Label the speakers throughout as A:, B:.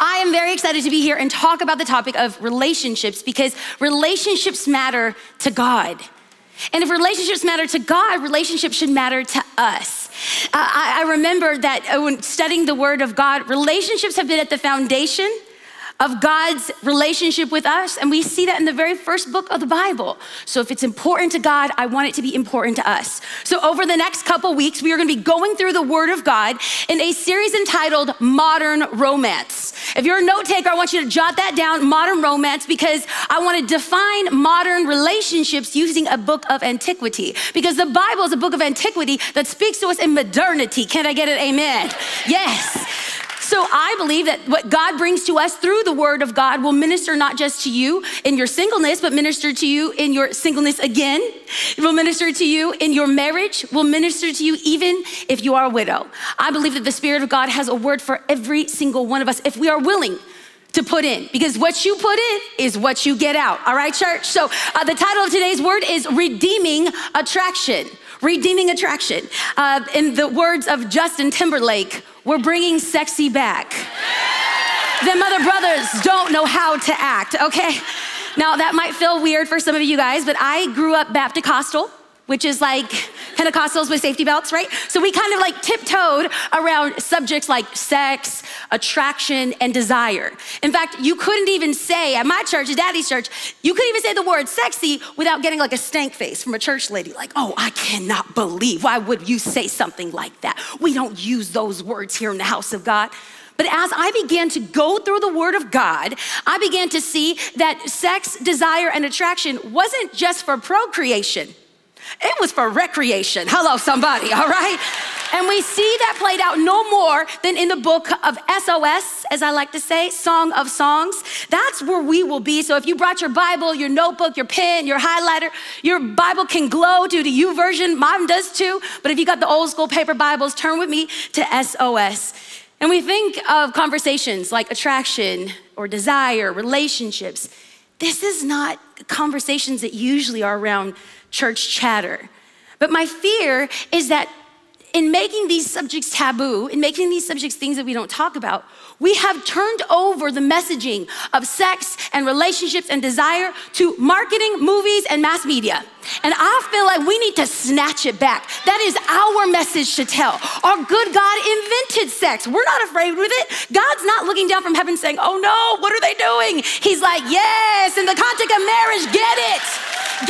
A: I am very excited to be here and talk about the topic of relationships because relationships matter to God. And if relationships matter to God, relationships should matter to us. Uh, I, I remember that uh, when studying the Word of God, relationships have been at the foundation of God's relationship with us. And we see that in the very first book of the Bible. So if it's important to God, I want it to be important to us. So over the next couple weeks, we are going to be going through the Word of God in a series entitled Modern Romance. If you're a note taker, I want you to jot that down, Modern Romance, because I want to define modern relationships using a book of antiquity. Because the Bible is a book of antiquity that speaks to us in modernity. Can I get it? Amen. Yes. So I believe that what God brings to us through the word of God will minister not just to you in your singleness, but minister to you in your singleness again. It will minister to you in your marriage, will minister to you even if you are a widow. I believe that the Spirit of God has a word for every single one of us if we are willing to put in because what you put in is what you get out. All right, church? So uh, the title of today's word is Redeeming Attraction. Redeeming Attraction. Uh, in the words of Justin Timberlake, we're bringing sexy back. Them other brothers don't know how to act, okay? Now, that might feel weird for some of you guys, but I grew up Baptist which is like Pentecostals with safety belts, right? So we kind of like tiptoed around subjects like sex, attraction, and desire. In fact, you couldn't even say at my church, at daddy's church, you couldn't even say the word sexy without getting like a stank face from a church lady, like, oh, I cannot believe, why would you say something like that? We don't use those words here in the house of God. But as I began to go through the Word of God, I began to see that sex, desire, and attraction wasn't just for procreation. It was for recreation. Hello, somebody, all right? And we see that played out no more than in the book of SOS, as I like to say, Song of Songs. That's where we will be. So if you brought your Bible, your notebook, your pen, your highlighter, your Bible can glow due to YouVersion. Mine does too. But if you got the old school paper Bibles, turn with me to SOS. And we think of conversations like attraction or desire, relationships. This is not conversations that usually are around church chatter. But my fear is that in making these subjects taboo, in making these subjects things that we don't talk about, we have turned over the messaging of sex and relationships and desire to marketing, movies, and mass media. And I feel like we need to snatch it back. That is our message to tell. Our good God invented sex. We're not afraid with it. God's not looking down from heaven saying, oh no, what are they doing? He's like, yes, in the context of marriage, get it.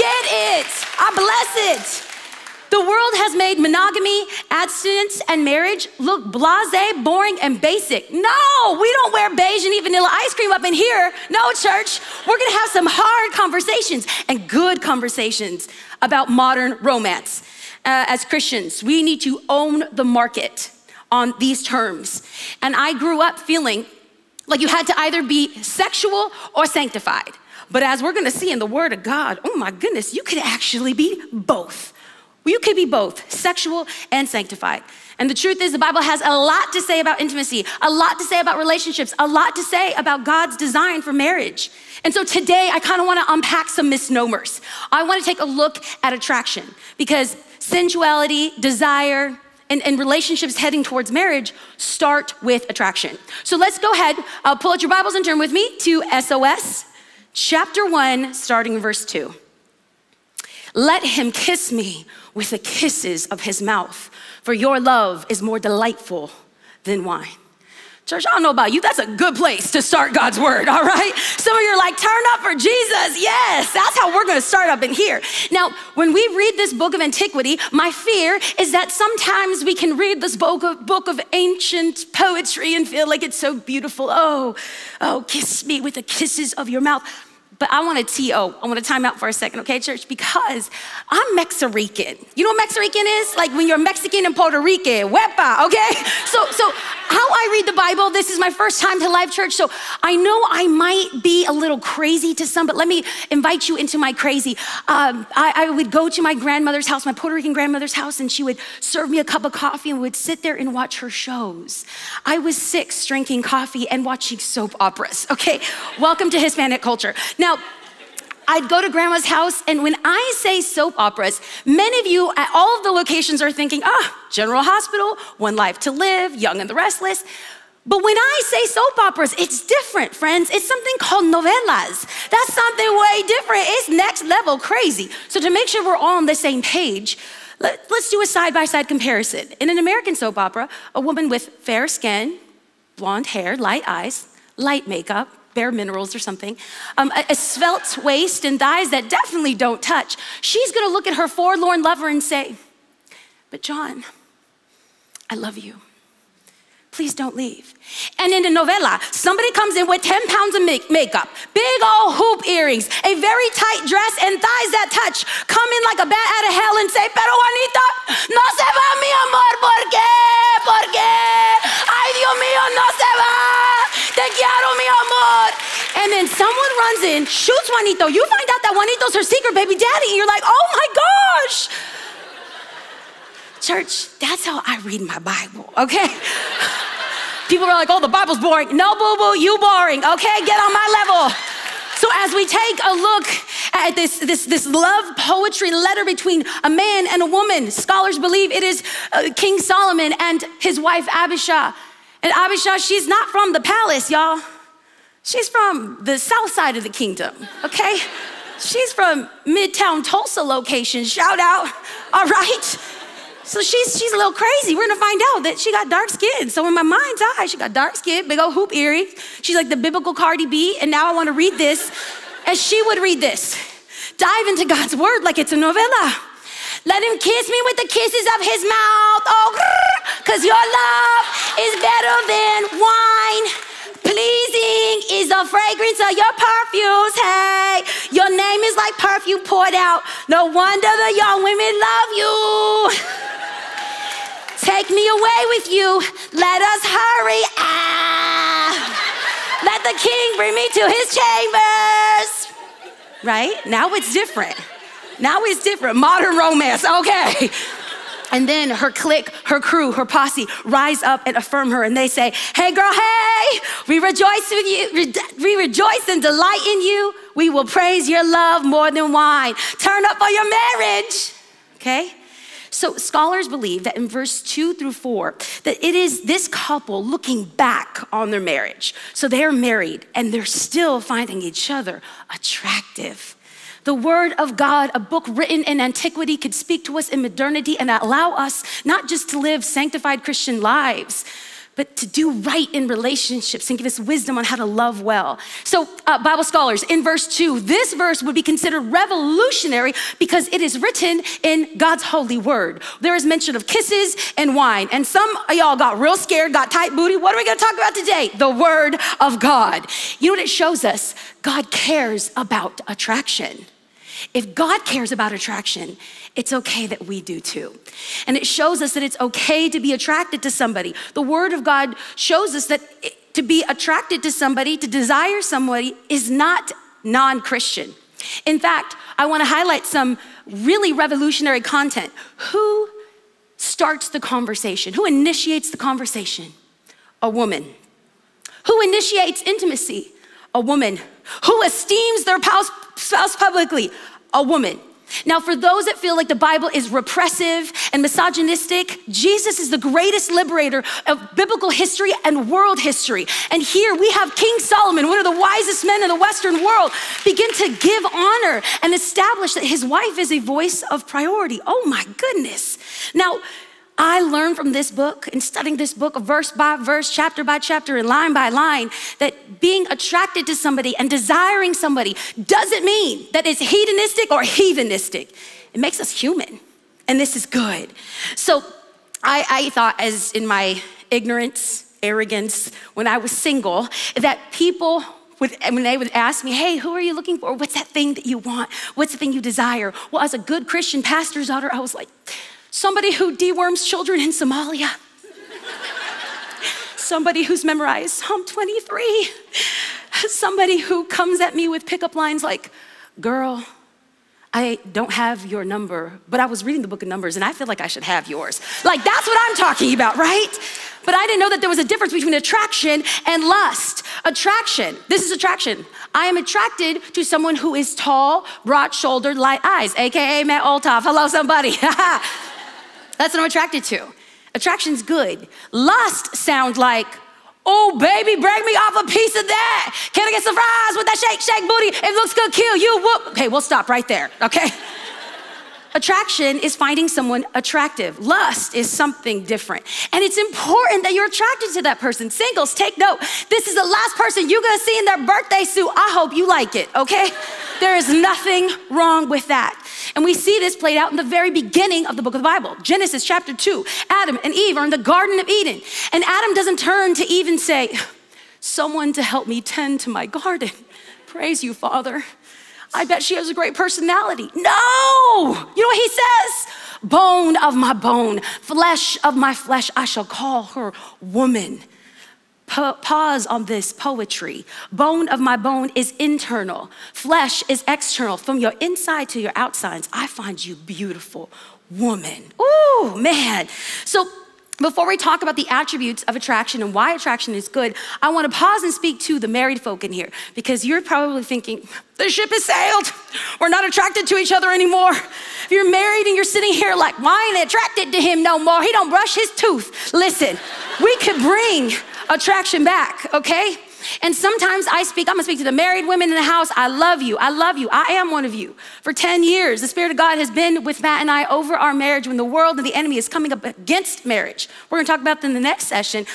A: Get it. I bless it. The world has made monogamy, abstinence, and marriage look blase, boring, and basic. No, we don't wear beige and eat vanilla ice cream up in here. No, church. We're gonna have some hard conversations and good conversations about modern romance. Uh, as Christians, we need to own the market on these terms. And I grew up feeling like you had to either be sexual or sanctified. But as we're gonna see in the Word of God, oh my goodness, you could actually be both. You could be both sexual and sanctified. And the truth is, the Bible has a lot to say about intimacy, a lot to say about relationships, a lot to say about God's design for marriage. And so today, I kind of want to unpack some misnomers. I want to take a look at attraction because sensuality, desire, and, and, relationships heading towards marriage start with attraction. So let's go ahead, uh, pull out your Bibles and turn with me to SOS, chapter 1, starting verse 2. Let him kiss me with the kisses of his mouth, for your love is more delightful than wine. Church, I don't know about you, that's a good place to start God's word, all right? Some of you are like, turn up for Jesus. Yes, that's how we're gonna start up in here. Now, when we read this book of antiquity, my fear is that sometimes we can read this book of, book of ancient poetry and feel like it's so beautiful. Oh, oh, kiss me with the kisses of your mouth. But I want to TO. I want to time out for a second, okay, church? Because I'm Mexican. You know what Mexican is? Like when you're Mexican and Puerto Rican, wepa, okay? So, so how I read the Bible, this is my first time to live church, so I know I might be a little crazy to some, but let me invite you into my crazy. Um, I, I would go to my grandmother's house, my Puerto Rican grandmother's house, and she would serve me a cup of coffee and would sit there and watch her shows. I was six drinking coffee and watching soap operas, okay? Welcome to Hispanic culture. Now, I'd go to grandma's house, and when I say soap operas, many of you at all of the locations are thinking, ah, oh, General Hospital, One Life to Live, Young and the Restless. But when I say soap operas, it's different, friends. It's something called novelas. That's something way different. It's next level crazy. So, to make sure we're all on the same page, let, us do a side by side comparison. In an American soap opera, a woman with fair skin, blonde hair, light eyes, light makeup, bare minerals or something, um, a, a svelte waist and thighs that definitely don't touch, she's gonna look at her forlorn lover and say, But John, I love you please don't leave. And in the novela, somebody comes in with 10 pounds of make- makeup, big old hoop earrings, a very tight dress, and thighs that touch, come in like a bat out of hell and say, Pero Juanita, no se va mi amor, ¿por qué? ¿Por qué? Ay, Dios mío, no se va. Te quiero, mi amor. And then someone runs in, shoots Juanito. You find out that Juanito's her secret baby daddy, and you're like, oh my gosh. Church, that's how I read my Bible, okay? People are like, oh, the Bible's boring. No, boo boo, you boring, okay? Get on my level. So as we take a look at this, this, this love poetry letter between a man and a woman, scholars believe it is uh, King Solomon and his wife Abishai. And Abishai, she's not from the palace, y'all. She's from the south side of the kingdom, okay? She's from Midtown Tulsa location. Shout out, all right? So she's, she's a little crazy. We're gonna find out that she got dark skin. So in my mind's eye, she got dark skin, big old hoop earrings. She's like the biblical Cardi B, and now I wanna read this as she would read this. Dive into God's word like it's a novela. Let him kiss me with the kisses of his mouth. Oh, cause your love is better than wine. Pleasing is the fragrance of your perfumes. Hey, your name is like perfume poured out. No wonder the young women love you. Take me away with you. Let us hurry. Ah. Let the king bring me to his chambers. Right? Now it's different. Now it's different. Modern romance. Okay. And then her clique, her crew, her posse rise up and affirm her, and they say, Hey, girl, hey, we rejoice with you, we rejoice and delight in you. We will praise your love more than wine. Turn up for your marriage. Okay? So scholars believe that in verse two through four, that it is this couple looking back on their marriage. So they're married and they're still finding each other attractive. The Word of God, a book written in antiquity, could speak to us in modernity and allow us not just to live sanctified Christian lives, but to do right in relationships and give us wisdom on how to love well. So, uh, Bible scholars, in verse two, this verse would be considered revolutionary because it is written in God's holy word. There is mention of kisses and wine, and some of y'all got real scared, got tight booty. What are we gonna talk about today? The word of God. You know what it shows us? God cares about attraction. If God cares about attraction, it's okay that we do too. And it shows us that it's okay to be attracted to somebody. The Word of God shows us that to be attracted to somebody, to desire somebody, is not non Christian. In fact, I want to highlight some really revolutionary content. Who starts the conversation? Who initiates the conversation? A woman. Who initiates intimacy? A woman. Who esteems their spouse publicly? A woman. Now, for those that feel like the Bible is repressive and misogynistic, Jesus is the greatest liberator of biblical history and world history. And here we have King Solomon, one of the wisest men in the Western world, begin to give honor and establish that his wife is a voice of priority. Oh my goodness. Now, I learned from this book and studying this book verse by verse, chapter by chapter, and line by line that being attracted to somebody and desiring somebody doesn't mean that it's hedonistic or heathenistic. It makes us human, and this is good. So I, I thought, as in my ignorance, arrogance, when I was single, that people would, when they would ask me, hey, who are you looking for? What's that thing that you want? What's the thing you desire? Well, as a good Christian pastor's daughter, I was like, somebody who deworms children in Somalia, somebody who's memorized Psalm 23, somebody who comes at me with pickup lines like, Girl, I don't have your number, but I was reading the book of Numbers and I feel like I should have yours. Like, that's what I'm talking about, right? But I didn't know that there was a difference between attraction and lust. Attraction, this is attraction. I am attracted to someone who is tall, broad shouldered, light eyes, AKA Matt Olthoff. Hello, somebody. That's what I'm attracted to. Attraction's good. Lust sounds like Oh, baby, break me off a piece of that. Can I get some fries with that shake, shake booty? It looks good, kill you. Whoop. Okay, we'll stop right there, okay? Attraction is finding someone attractive. Lust is something different. And it's important that you're attracted to that person. Singles, take note. This is the last person you're gonna see in their birthday suit. I hope you like it, okay? There is nothing wrong with that. And we see this played out in the very beginning of the book of the Bible. Genesis chapter 2. Adam and Eve are in the Garden of Eden. And Adam doesn't turn to Eve and say, Someone to help me tend to my garden. Praise you, Father. I bet she has a great personality. No! You know what he says? Bone of my bone, flesh of my flesh, I shall call her woman. Pa- pause on this poetry. Bone of my bone is internal, flesh is external. From your inside to your outsides, I find you beautiful, woman. Ooh, man. So before we talk about the attributes of attraction and why attraction is good, I want to pause and speak to the married folk in here because you're probably thinking, the ship has sailed. We're not attracted to each other anymore. If you're married and you're sitting here like, why ain't attracted to him no more? He don't brush his tooth. Listen, we could bring attraction back, okay? And sometimes I speak, I'm gonna speak to the married women in the house. I love you. I love you. I am one of you. For 10 years, the Spirit of God has been with Matt and I over our marriage when the world and the enemy is coming up against marriage. We're gonna talk about that in the next session.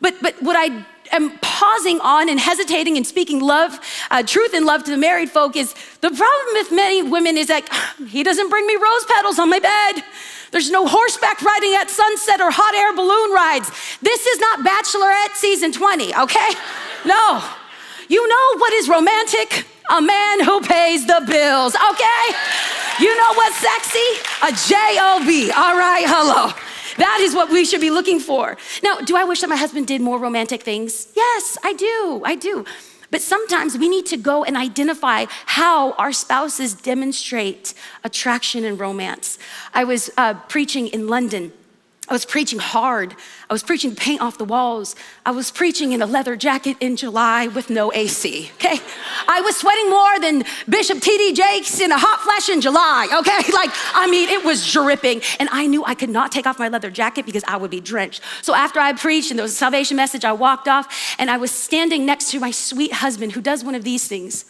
A: But, but what I am pausing on and hesitating and speaking love, uh, truth and love to the married folk is the problem with many women is that he doesn't bring me rose petals on my bed. There's no horseback riding at sunset or hot air balloon rides. This is not Bachelorette season 20, okay? No. You know what is romantic? A man who pays the bills, okay? You know what's sexy? A J-O-B, all right, hello. That is what we should be looking for. Now, do I wish that my husband did more romantic things? Yes, I do, I do. But sometimes we need to go and identify how our spouses demonstrate attraction and romance. I was uh, preaching in London I was preaching hard. I was preaching paint off the walls. I was preaching in a leather jacket in July with no AC, okay? I was sweating more than Bishop T.D. Jakes in a hot flash in July, okay? Like, I mean, it was dripping. And I knew I could not take off my leather jacket because I would be drenched. So after I preached and there was a salvation message, I walked off and I was standing next to my sweet husband who does one of these things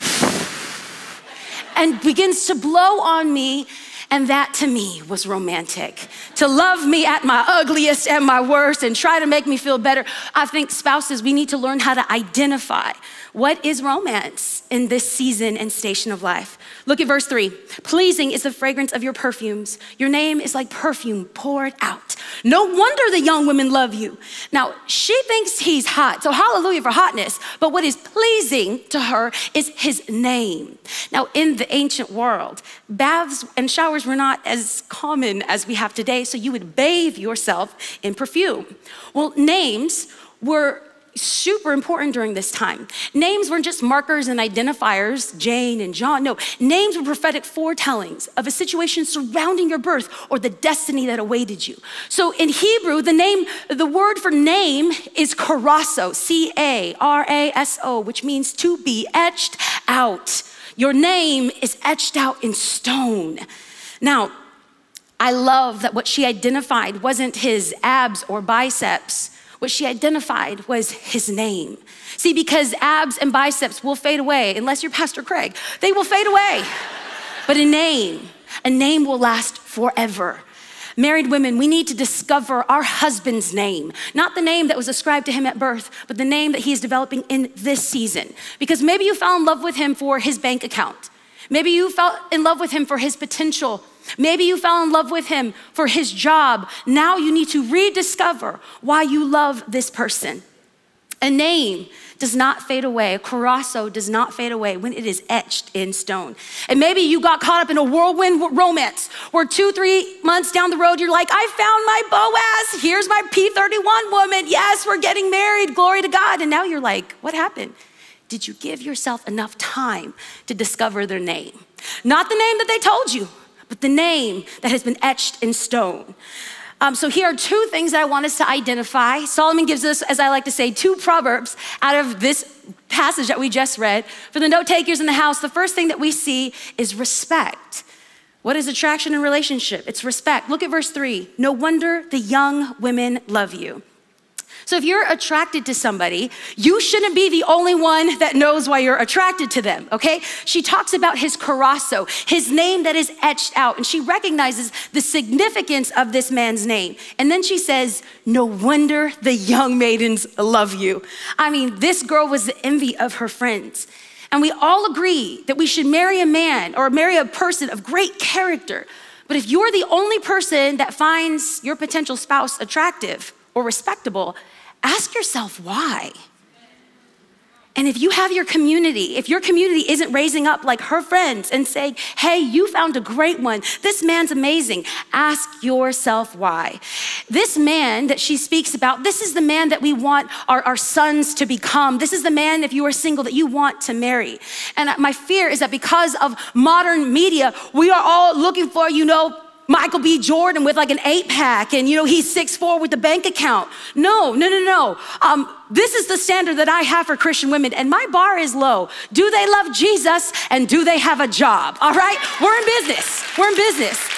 A: and begins to blow on me and that to me was romantic. To love me at my ugliest and my worst and try to make me feel better. I think spouses, we need to learn how to identify what is romance in this season and station of life. Look at verse three. Pleasing is the fragrance of your perfumes. Your name is like perfume poured out. No wonder the young women love you. Now, she thinks he's hot, so hallelujah for hotness. But what is pleasing to her is his name. Now, in the ancient world, baths and showers were not as common as we have today, so you would bathe yourself in perfume. Well, names were super important during this time. Names weren't just markers and identifiers, Jane and John. No, names were prophetic foretellings of a situation surrounding your birth or the destiny that awaited you. So in Hebrew, the name, the word for name is carasso, C A R A S O, which means to be etched out. Your name is etched out in stone. Now, I love that what she identified wasn't his abs or biceps what she identified was his name. See, because abs and biceps will fade away, unless you're Pastor Craig, they will fade away. but a name, a name will last forever. Married women, we need to discover our husband's name, not the name that was ascribed to him at birth, but the name that he is developing in this season. Because maybe you fell in love with him for his bank account. Maybe you fell in love with him for his potential Maybe you fell in love with him for his job. Now you need to rediscover why you love this person. A name does not fade away. A carasso does not fade away when it is etched in stone. And maybe you got caught up in a whirlwind romance where two, three months down the road, you're like, I found my Boaz. Here's my P31 woman. Yes, we're getting married. Glory to God. And now you're like, what happened? Did you give yourself enough time to discover their name? Not the name that they told you, but the name that has been etched in stone. Um, so here are two things that I want us to identify. Solomon gives us, as I like to say, two proverbs out of this passage that we just read. For the note takers in the house, the first thing that we see is respect. What is attraction and relationship? It's respect. Look at verse three. No wonder the young women love you. So if you're attracted to somebody, you shouldn't be the only one that knows why you're attracted to them, okay? She talks about his kerasso, his name that is etched out, and she recognizes the significance of this man's name. And then she says, No wonder the young maidens love you. I mean, this girl was the envy of her friends. And we all agree that we should marry a man or marry a person of great character. But if you're the only person that finds your potential spouse attractive or respectable, ask yourself why. And if you have your community, if your community isn't raising up like her friends and saying, hey, you found a great one, this man's amazing, ask yourself why. This man that she speaks about, this is the man that we want our, our sons to become. This is the man, if you are single, that you want to marry. And my fear is that because of modern media, we are all looking for, you know, Michael B. Jordan with like an eight pack and you know he's six four with the bank account. No, no, no, no. Um, this is the standard that I have for Christian women, and my bar is low. Do they love Jesus and do they have a job? All right, we're in business. We're in business.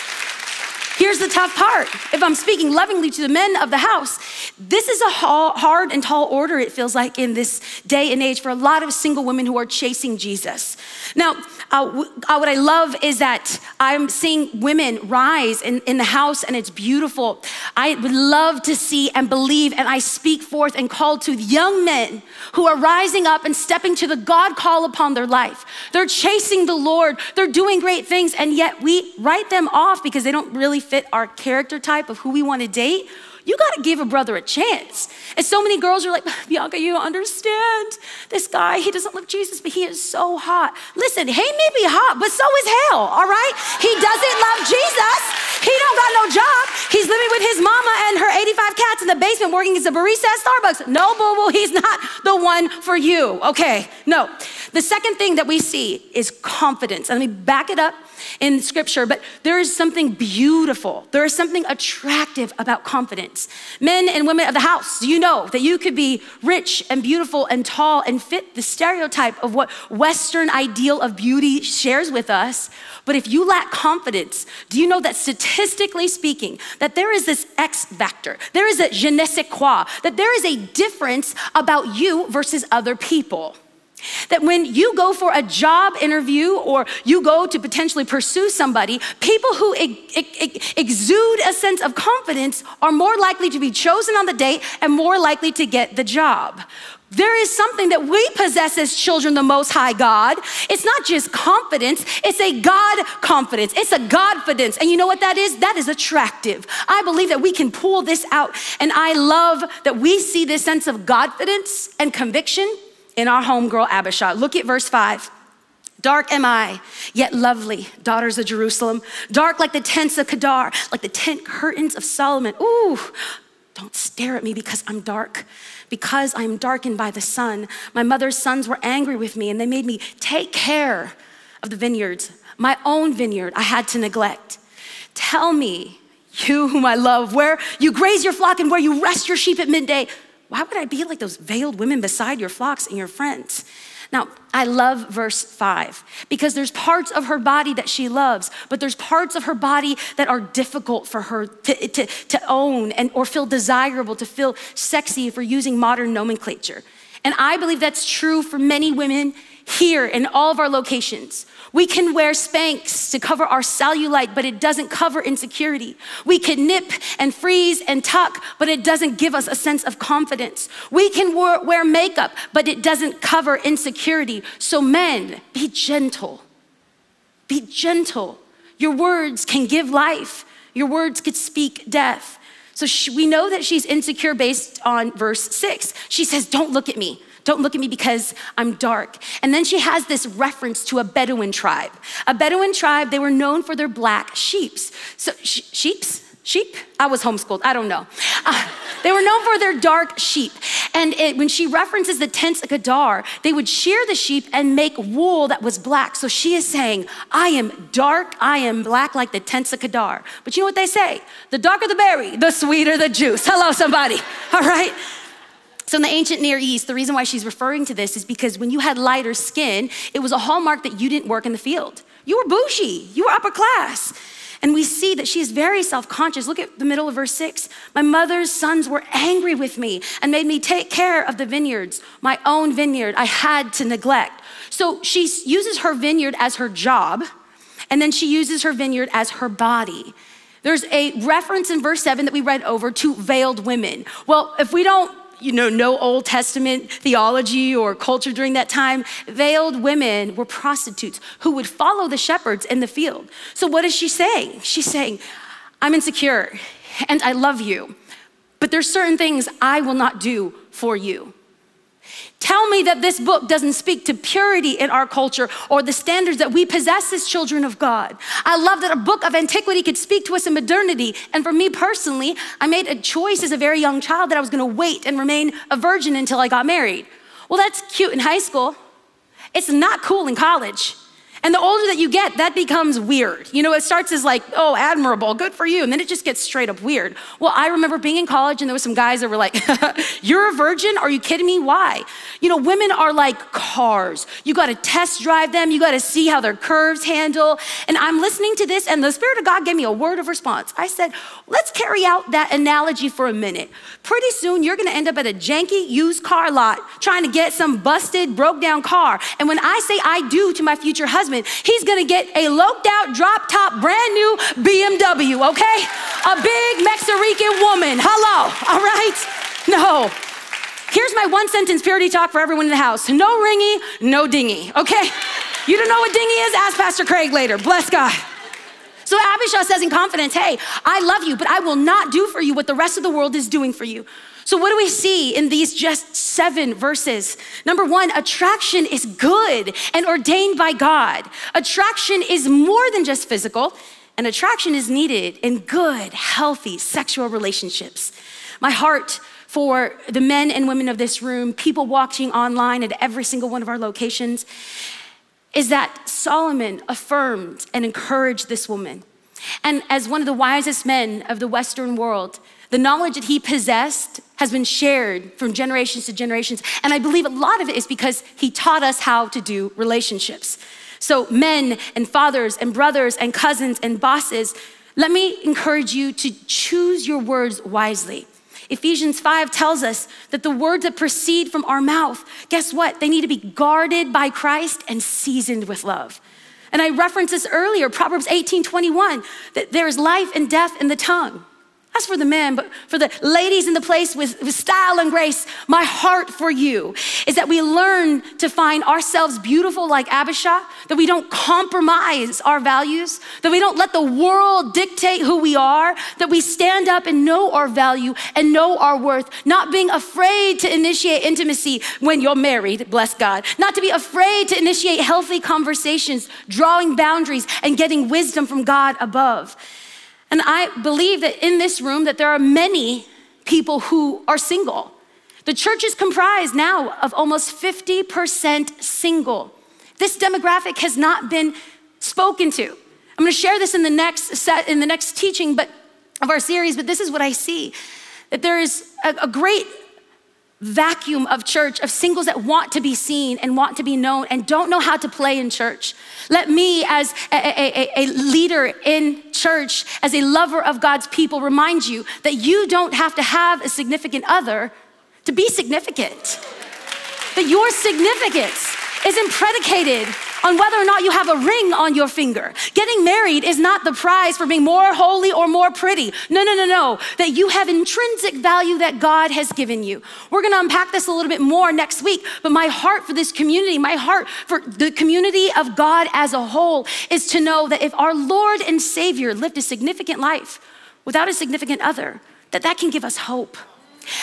A: Here's the tough part. If I'm speaking lovingly to the men of the house, this is a hard and tall order, it feels like, in this day and age for a lot of single women who are chasing Jesus. Now, uh, uh, what I love is that I'm seeing women rise in, in the house and it's beautiful. I would love to see and believe, and I speak forth and call to young men who are rising up and stepping to the God call upon their life. They're chasing the Lord, they're doing great things, and yet we write them off because they don't really fit our character type of who we want to date you gotta give a brother a chance. And so many girls are like, Bianca, you don't understand. This guy, he doesn't love Jesus, but he is so hot. Listen, he may be hot, but so is hell, all right? He doesn't love Jesus. He don't got no job. He's living with his mama and her 85 cats in the basement working as a barista at Starbucks. No, boo boo, he's not the one for you, okay? No. The second thing that we see is confidence. Let me back it up in scripture, but there is something beautiful. There is something attractive about confidence. Men and women of the house, you know that you could be rich and beautiful and tall and fit the stereotype of what Western ideal of beauty shares with us? But if you lack confidence, do you know that statistically speaking, that there is this X factor, there is a je ne sais quoi, that there is a difference about you versus other people? That when you go for a job interview or you go to potentially pursue somebody, people who exude a sense of confidence are more likely to be chosen on the date and more likely to get the job. There is something that we possess as children, the Most High God. It's not just confidence, it's a God confidence. It's a Godfidence. And you know what that is? That is attractive. I believe that we can pull this out. And I love that we see this sense of Godfidence and conviction in our homegirl Abishai. Look at verse 5. Dark am I, yet lovely, daughters of Jerusalem. Dark like the tents of Kedar, like the tent curtains of Solomon. Ooh, don't stare at me because I'm dark, because I'm darkened by the sun. My mother's sons were angry with me and they made me take care of the vineyards. My own vineyard I had to neglect. Tell me, you whom I love, where you graze your flock and where you rest your sheep at midday. Why would I be like those veiled women beside your flocks and your friends? Now, I love verse five because there's parts of her body that she loves, but there's parts of her body that are difficult for her to, to, to own and or feel desirable, to feel sexy if we're using modern nomenclature. And I believe that's true for many women here in all of our locations. We can wear Spanx to cover our cellulite, but it doesn't cover insecurity. We can nip and freeze and tuck, but it doesn't give us a sense of confidence. We can wear makeup, but it doesn't cover insecurity. So, men, be gentle. Be gentle. Your words can give life, your words could speak death. So, she, we know that she's insecure based on verse six. She says, Don't look at me. Don't look at me because I'm dark. And then she has this reference to a Bedouin tribe. A Bedouin tribe, they were known for their black sheeps. So, sh- sheeps? Sheep? I was homeschooled, I don't know. Uh, they were known for their dark sheep. And it, when she references the tents of Kedar, they would shear the sheep and make wool that was black. So she is saying, I am dark, I am black like the tents of Kedar. But you know what they say? The darker the berry, the sweeter the juice. Hello, somebody. All right? So, in the ancient Near East, the reason why she's referring to this is because when you had lighter skin, it was a hallmark that you didn't work in the field. You were bougie, you were upper class. And we see that she is very self conscious. Look at the middle of verse six. My mother's sons were angry with me and made me take care of the vineyards, my own vineyard I had to neglect. So she uses her vineyard as her job, and then she uses her vineyard as her body. There's a reference in verse 7 that we read over to veiled women. Well, if we don't you know, no Old Testament theology or culture during that time, veiled women were prostitutes who would follow the shepherds in the field. So, what is she saying? She's saying, I'm insecure and I love you, but there's certain things I will not do for you. Tell me that this book doesn't speak to purity in our culture or the standards that we possess as children of God. I love that a book of antiquity could speak to us in modernity. And for me personally, I made a choice as a very young child that I was gonna wait and remain a virgin until I got married. Well, that's cute in high school. It's not cool in college. And the older that you get, that becomes weird. You know, it starts as like, oh, admirable, good for you. And then it just gets straight up weird. Well, I remember being in college and there were some guys that were like, you're a virgin? Are you kidding me? Why? You know, women are like cars. You got to test drive them. You got to see how their curves handle. And I'm listening to this and the Spirit of God gave me a word of response. I said, let's carry out that analogy for a minute. Pretty soon you're going to end up at a janky used car lot trying to get some busted, broke down car. And when I say I do to my future husband, he's gonna get a loped out, drop top, brand new BMW, okay? A big Mexican woman. Hello, all right? No. Here's my one sentence purity talk for everyone in the house no ringy, no dingy, okay? You don't know what dingy is? Ask Pastor Craig later. Bless God. So Abishai says in confidence, Hey, I love you, but I will not do for you what the rest of the world is doing for you. So, what do we see in these just seven verses? Number one, attraction is good and ordained by God. Attraction is more than just physical, and attraction is needed in good, healthy sexual relationships. My heart for the men and women of this room, people watching online at every single one of our locations, is that Solomon affirmed and encouraged this woman. And as one of the wisest men of the Western world, the knowledge that he possessed has been shared from generations to generations. And I believe a lot of it is because he taught us how to do relationships. So, men and fathers and brothers and cousins and bosses, let me encourage you to choose your words wisely. Ephesians 5 tells us that the words that proceed from our mouth, guess what? They need to be guarded by Christ and seasoned with love. And I referenced this earlier, Proverbs 18 21, that there is life and death in the tongue. That's for the men, but for the ladies in the place with, with, style and grace, my heart for you is that we learn to find ourselves beautiful like Abishai, that we don't compromise our values, that we don't let the world dictate who we are, that we stand up and know our value and know our worth, not being afraid to initiate intimacy when you're married, bless God, not to be afraid to initiate healthy conversations, drawing boundaries, and getting wisdom from God above. And I believe that in this room that there are many people who are single. The church is comprised now of almost 50% single. This demographic has not been spoken to. I'm going to share this in the next set in the next teaching but of our series, but this is what I see. That there is a, a great vacuum of church of singles that want to be seen and want to be known and don't know how to play in church. Let me, as a, a, a, leader in church, as a lover of God's people, remind you that you don't have to have a significant other to be significant. That your significance isn't predicated on whether or not you have a ring on your finger. Getting married is not the prize for being more holy or more pretty. No, no, no, no. That you have intrinsic value that God has given you. We're gonna unpack this a little bit more next week, but my heart for this community, my heart for the community of God as a whole is to know that if our Lord and Savior lived a significant life without a significant other, that that can give us hope.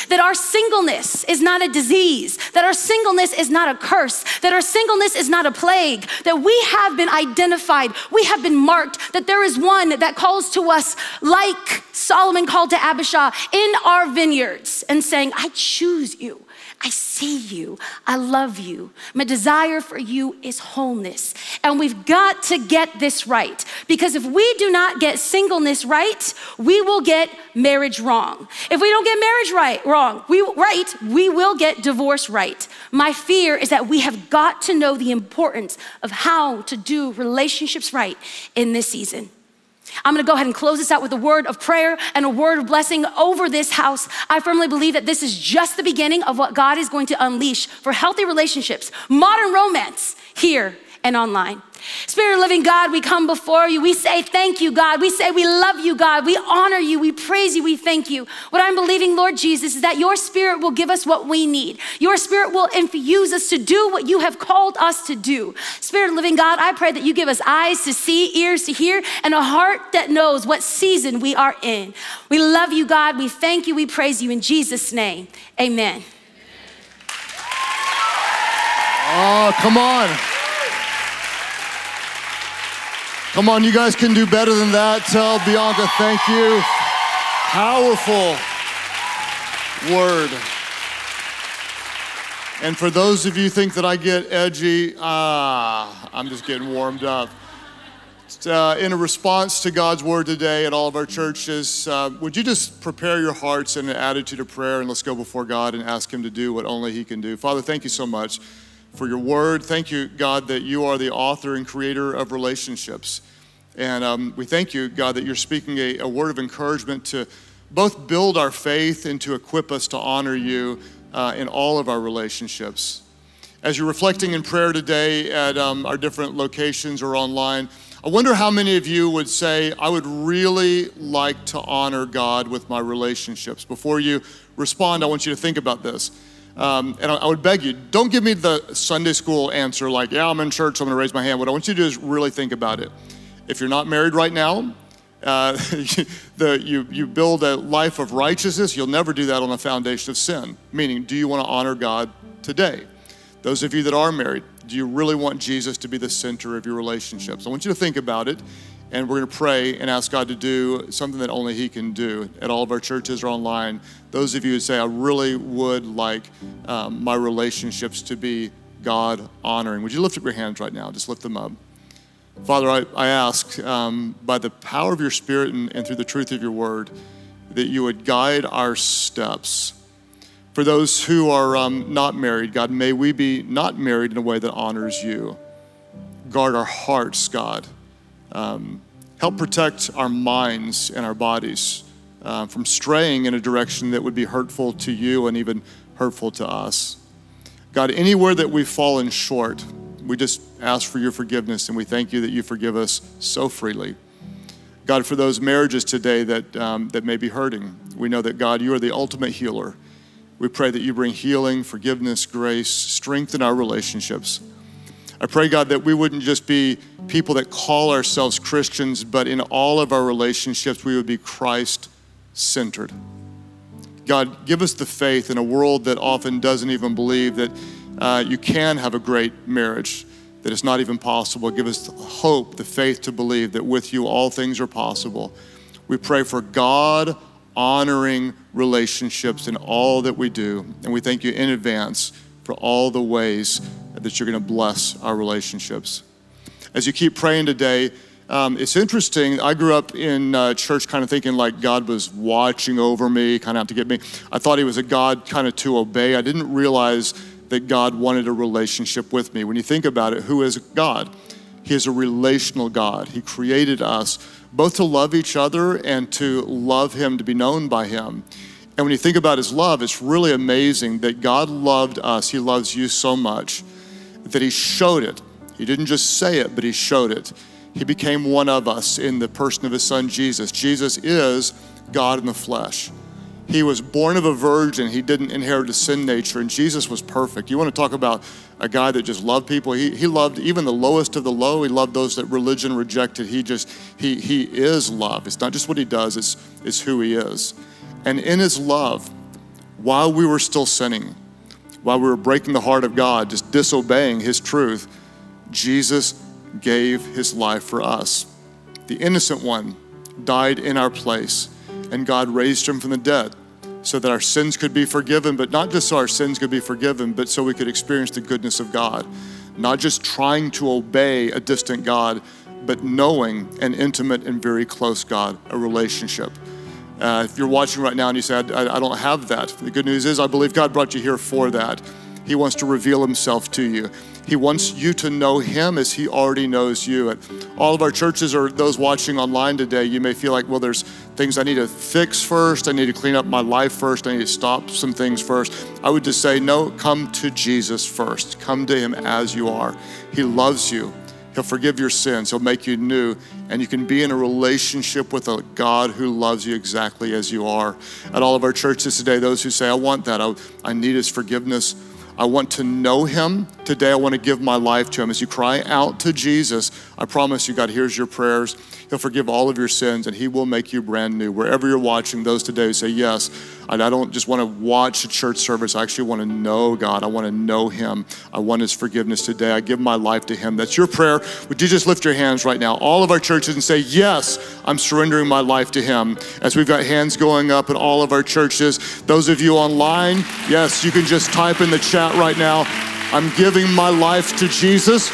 A: That our singleness is not a disease, that our singleness is not a curse, that our singleness is not a plague, that we have been identified, we have been marked, that there is one that calls to us like Solomon called to Abishai in our vineyards and saying, I choose you. I see you. I love you. My desire for you is wholeness. And we've got to get this right because if we do not get singleness right, we will get marriage wrong. If we don't get marriage right, wrong, we right, we will get divorce right. My fear is that we have got to know the importance of how to do relationships right in this season. I'm gonna go ahead and close this out with a word of prayer and a word of blessing over this house. I firmly believe that this is just the beginning of what God is going to unleash for healthy relationships, modern romance here and online. Spirit of living God, we come before you. We say thank you, God. We say we love you, God. We honor you. We praise you. We thank you. What I'm believing, Lord Jesus, is that your spirit will give us what we need. Your spirit will infuse us to do what you have called us to do. Spirit of living God, I pray that you give us eyes to see, ears to hear, and a heart that knows what season we are in. We love you, God. We thank you. We praise you in Jesus' name. Amen.
B: Oh, come on. Come on, you guys can do better than that. Tell Bianca, thank you. Powerful word. And for those of you think that I get edgy, ah, I'm just getting warmed up. Uh, in a response to God's word today at all of our churches, uh, would you just prepare your hearts in an attitude of prayer and let's go before God and ask Him to do what only He can do? Father, thank you so much for your word. Thank you, God, that you are the author and creator of relationships. And um, we thank you, God, that you're speaking a, a, word of encouragement to both build our faith and to equip us to honor you uh, in all of our relationships. As you're reflecting in prayer today at um, our different locations or online, I wonder how many of you would say, I would really like to honor God with my relationships. Before you respond, I want you to think about this. Um, and I would beg you, don't give me the Sunday school answer like, yeah, I'm in church, so I'm gonna raise my hand. What I want you to do is really think about it. If you're not married right now, uh, the, you, you build a life of righteousness, you'll never do that on a foundation of sin. Meaning, do you want to honor God today? Those of you that are married, do you really want Jesus to be the center of your relationships? I want you to think about it, and we're going to pray and ask God to do something that only He can do at all of our churches or online. Those of you who say, I really would like um, my relationships to be God honoring, would you lift up your hands right now? Just lift them up. Father, I, I ask um, by the power of your Spirit and, and through the truth of your word that you would guide our steps. For those who are um, not married, God, may we be not married in a way that honors you. Guard our hearts, God. Um, help protect our minds and our bodies uh, from straying in a direction that would be hurtful to you and even hurtful to us. God, anywhere that we've fallen short, we just ask for your forgiveness and we thank you that you forgive us so freely. God, for those marriages today that, um, that may be hurting, we know that God, you are the ultimate healer. We pray that you bring healing, forgiveness, grace, strengthen our relationships. I pray, God, that we wouldn't just be people that call ourselves Christians, but in all of our relationships, we would be Christ centered. God, give us the faith in a world that often doesn't even believe that uh, you can have a great marriage, that it's not even possible. Give us the hope, the faith to believe that with you all things are possible. We pray for God honoring relationships in all that we do. And we thank you in advance for all the ways that you're going to bless our relationships. As you keep praying today, um, it's interesting. I grew up in uh, church kind of thinking like God was watching over me, kind of out to get me. I thought He was a God kind of to obey. I didn't realize that God wanted a relationship with me. When you think about it, who is God? He is a relational God. He created us both to love each other and to love Him, to be known by Him. And when you think about His love, it's really amazing that God loved us. He loves you so much that He showed it. He didn't just say it, but He showed it. He became one of us in the person of His Son, Jesus. Jesus is God in the flesh. He was born of a virgin. He didn't inherit a sin nature, and Jesus was perfect. You want to talk about a guy that just loved people? He, he loved even the lowest of the low. He loved those that religion rejected. He just, he, he is love. It's not just what he does, it's, it's who he is. And in his love, while we were still sinning, while we were breaking the heart of God, just disobeying his truth, Jesus gave his life for us. The innocent one died in our place and God raised him from the dead so that our sins could be forgiven, but not just so our sins could be forgiven, but so we could experience the goodness of God. Not just trying to obey a distant God, but knowing an intimate and very close God, a relationship. Uh, if you're watching right now and you say, I, I don't have that, the good news is I believe God brought you here for that. He wants to reveal Himself to you. He wants you to know Him as He already knows you. At all of our churches or those watching online today, you may feel like, well, there's things I need to fix first. I need to clean up my life first. I need to stop some things first. I would just say, no, come to Jesus first. Come to Him as you are. He loves you. He'll forgive your sins. He'll make you new. And you can be in a relationship with a God who loves you exactly as you are. At all of our churches today, those who say, I want that, I, I need His forgiveness. I want to know Him. Today, I want to give my life to Him. As you cry out to Jesus, I promise you, God hears your prayers. He'll forgive all of your sins and He will make you brand new. Wherever you're watching, those today say, Yes, I don't just want to watch a church service. I actually want to know God. I want to know Him. I want His forgiveness today. I give my life to Him. That's your prayer. Would you just lift your hands right now, all of our churches, and say, Yes, I'm surrendering my life to Him. As we've got hands going up in all of our churches, those of you online, yes, you can just type in the chat right now, I'm giving my life to Jesus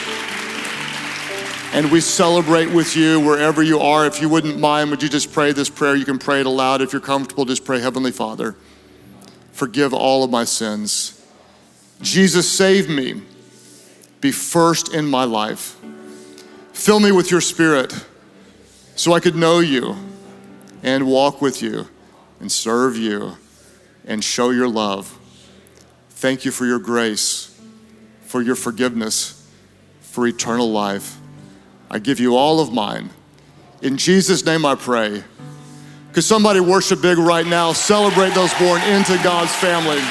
B: and we celebrate with you wherever you are. If you wouldn't mind, would you just pray this prayer? You can pray it aloud. If you're comfortable, just pray, Heavenly Father, forgive all of my sins. Jesus, save me. Be first in my life. Fill me with your spirit so I could know you and walk with you and serve you and show your love. Thank you for your grace, for your forgiveness, for eternal life. I give you all of mine. In Jesus' name I pray. Could somebody worship big right now? Celebrate those born into God's family.